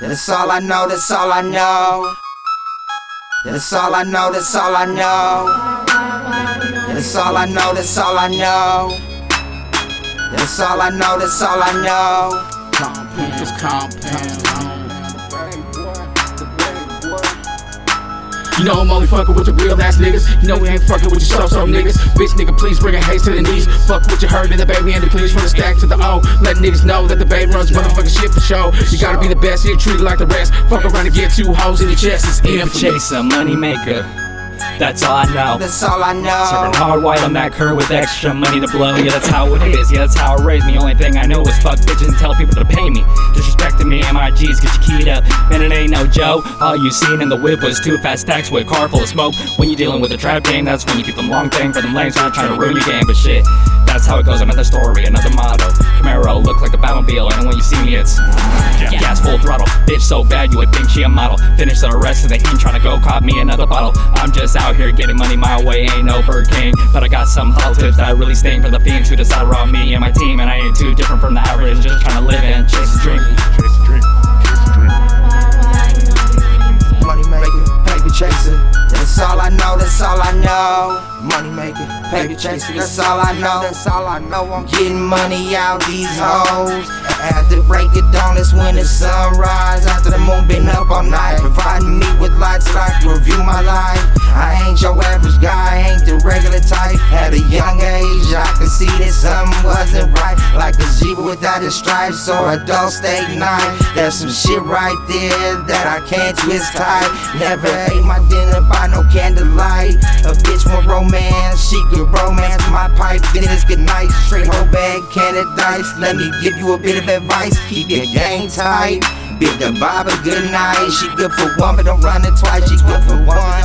That's all I know, that's all I know. That's all I know, that's all I know. That's all I know, that's all I know. That's all I know, that's all I know. Compounds, compounds. You know I'm only fucking with your real ass niggas. You know we ain't fucking with your so-so niggas. Bitch nigga, please bring a haste to the knees. Fuck what you heard in the baby and the please from the stack to the O. Let niggas know that the baby runs motherfucking shit for show. You gotta be the best, you're treated like the rest. Fuck around and get two hoes in your chest. It's chase a money maker, that's all I know. That's all I Serving know. hard white on that curb with extra money to blow. Yeah, that's how it is. Yeah, that's how it raised me. Only thing I know is fuck bitches and tell people to pay me. Disrespecting me, MIGs, get you keyed up. Man, it ain't no joke. All you seen in the whip was two fat stacks with a car full of smoke. When you dealing with a trap game, that's when you keep them long thing for them lanes. Not trying to ruin your game, but shit. That's how it goes. Another story, another motto. Camaro look like a Batmobile, and when you see me, it's yeah. gas full throttle. Bitch so bad you would think she a model. Finish the rest of the heat, trying to go cop me another bottle. I'm just out here getting money my way, ain't no Burger King. But I got some hot tips that I really sting for the fiends who decide around me and my team. And I ain't too different from the average, just trying Maker, paper chaser. That's all I know, that's all I know. I'm getting money out these hoes. After break it down, it's when the sunrise. After the moon been up all night, providing me with lights so I can review my life. I ain't your average guy, I ain't the regular type. At a young age, I could see that something wasn't right. Like a zebra without a stripe, so a dog state night. There's some shit right there that I can't twist tight. Never ate my dinner by no candlelight. A bitch want romance right, then let's get nice. Straight whole bag, can of dice. Let me give you a bit of advice. Keep your gang tight. Big the vibe a good night. She good for one, but don't run it twice. She good for one,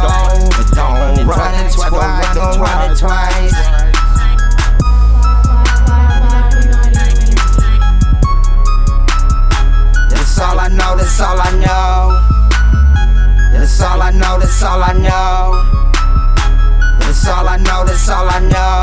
but don't run it twice. Don't run it twice. that's all I know. That's all I know, that's all I know. That's all I know, that's all I know.